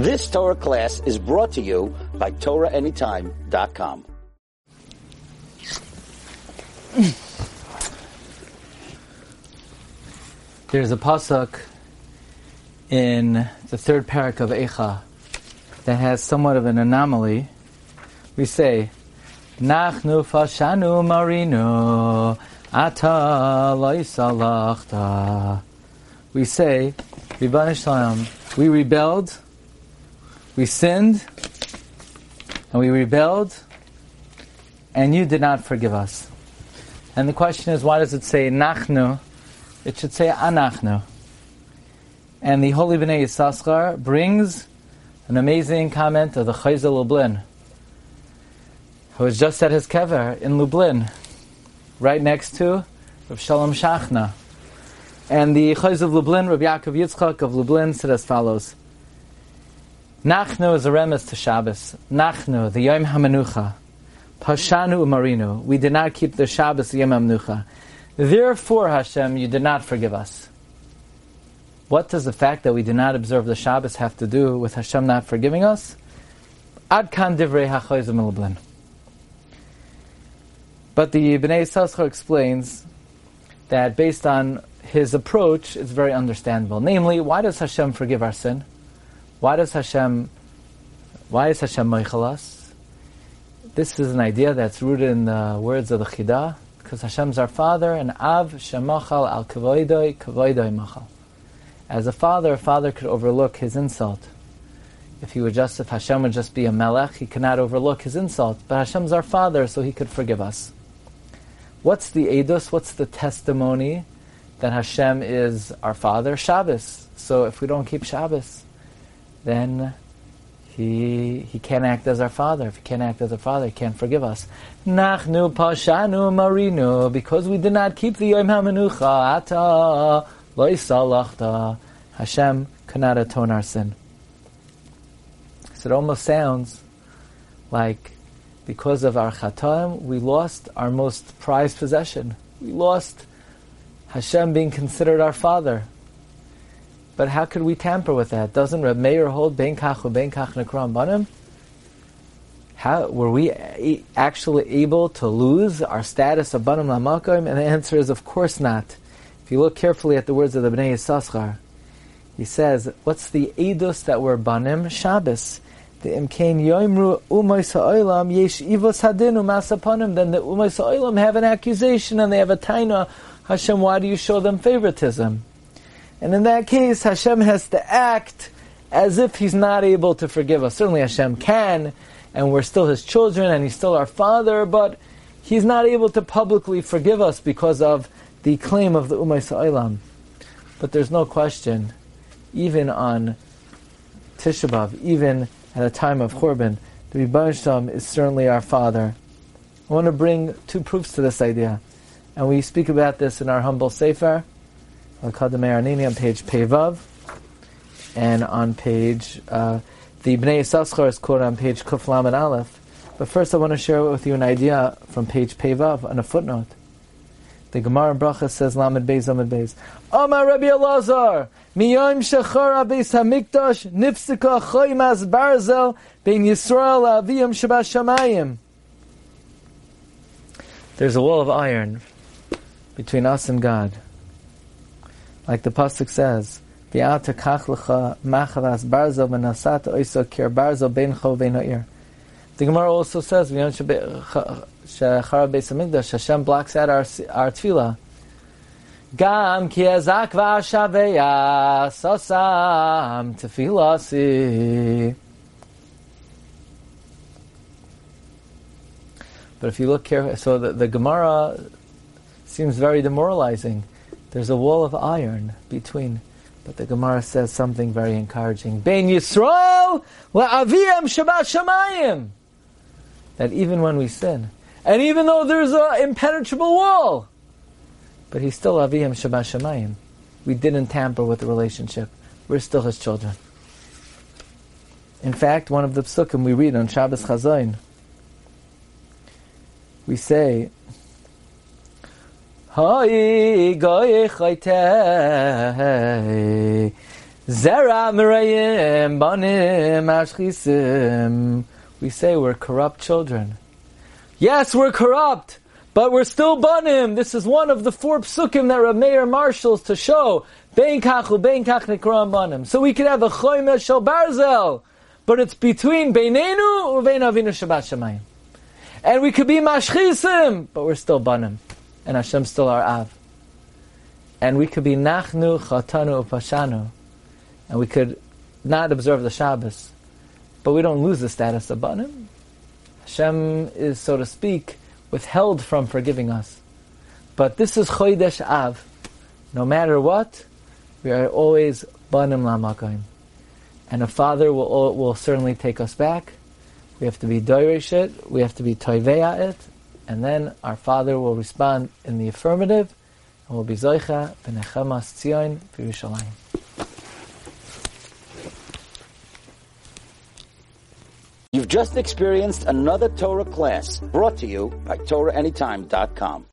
This Torah class is brought to you by TorahAnytime.com. There's a pasuk in the third parak of Eicha that has somewhat of an anomaly. We say, Nachnu fashanu marino ata loisalachta. We say, Shalom, we rebelled, we sinned, and we rebelled, and you did not forgive us. And the question is, why does it say Nachnu? It should say Anachnu. And the Holy Bnei Yissaschar brings an amazing comment of the Chayza Lublin, who was just at his kever in Lublin, right next to Rav Shalom Shachna. And the Chayz of Lublin, Rav Yaakov Yitzchak of Lublin, said as follows. Nachnu is a remes to Shabbos. Nachnu, the Yom HaMenucha. Pashanu Umarinu. We did not keep the Shabbos Yom HaMenucha. Therefore, Hashem, you did not forgive us. What does the fact that we did not observe the Shabbos have to do with Hashem not forgiving us? Ad kan divrei hachoyzim But the Bnei Yissaschar explains that based on his approach, it's very understandable. Namely, why does Hashem forgive our sin? Why does Hashem, why is Hashem meichel us? This is an idea that's rooted in the words of the Chidah, because Hashem's our Father, and Av Shemachal al Kavoidoi Kavoidoi Machal. As a father, a father could overlook his insult. If he would just, if Hashem would just be a melech, he cannot overlook his insult. But Hashem's our father, so he could forgive us. What's the edus? What's the testimony that Hashem is our father? Shabbos. So if we don't keep Shabbos, then he he can't act as our father. If he can't act as our father, he can't forgive us. Nachnu pashanu marinu because we did not keep the Yom HaMenucha. Ata Hashem cannot atone our sin. So it almost sounds like because of our chataim, we lost our most prized possession. We lost Hashem being considered our father. But how could we tamper with that? Doesn't Reb Meir hold ben kach u ben kach nekram banim? How were we actually able to lose our status of banim lamakim? And the answer is, of course not. If you look carefully at the words of the Bnei Yissaschar, he says, what's the edus that were banim? Shabbos. The imkain yoimru umay ha'olam yesh ivos hadinu masapanim. Then the umay ha'olam have an accusation and they have a taina. Hashem, why do you show them favoritism? And in that case, Hashem has to act as if He's not able to forgive us. Certainly Hashem can, and we're still His children, and He's still our Father, but He's not able to publicly forgive us because of the claim of the Umay Sa'ilam. But there's no question, even on Tisha B'Av, even at a time of Churban, the Rebbe is certainly our Father. I want to bring two proofs to this idea. And we speak about this in our humble Sefer, Al-Kadamei Arnini, on page Pevav, and on page, uh, the Bnei Yissaschar is quoted on page Kuf and Aleph. But first I want to share with you an idea from page Pevav on a footnote. The Gemara in Bracha says, Lamed Beis, Lamed Beis. Amar Rabbi Elazar, Miyom Shechar Beis HaMikdash, Nifsika Choymas Barzel, Bein Yisrael Aviyam Shabbat Shamayim. There's a wall of iron between us and God. Like the Pasuk says, Bi'ata kach lecha machalas barzel v'nasat oiso kir barzel ben cho ben. The Gemara also says, Shechara Beis Hashem blocks out our, our tefillah. Gam ki ezak v'ashaveya sosam tefillasi. But if you look carefully, so the, the Gemara seems very demoralizing. There's a wall of iron between. But the Gemara says something very encouraging. Ben Yisrael la'aviyam Shabbat Shamayim. That even when we sin, and even though there's an impenetrable wall, but he's still Aviyam Shabbat Shemayim. We didn't tamper with the relationship. We're still his children. In fact, one of the psukim we read on Shabbos Chazayin, we say, Hay goy chayte Zera Mirayim Banim Ashchisim. We say we're corrupt children. Yes, we're corrupt, but we're still banim. This is one of the four psukim that Rameir marshals to show bein kachu bein kach nikram banim. So we could have a choyme shel barzel, but it's between beinenu or bein avinu shabbat shemayim. And we could be mashchisim, but we're still banim, and Hashem still our av. And we could be nachnu chatanu upashanu, and we could not observe the Shabbos, but we don't lose the status of banim. Hashem is, so to speak, withheld from forgiving us. But this is Chodesh Av. No matter what, we are always Banim Lamakayim. And a father will, will certainly take us back. We have to be Doirish it, we have to be Toiveya it, and then our father will respond in the affirmative, and will be Zoicha, Benechamas Tzion, Yerushalayim. You've just experienced another Torah class brought to you by TorahAnytime.com.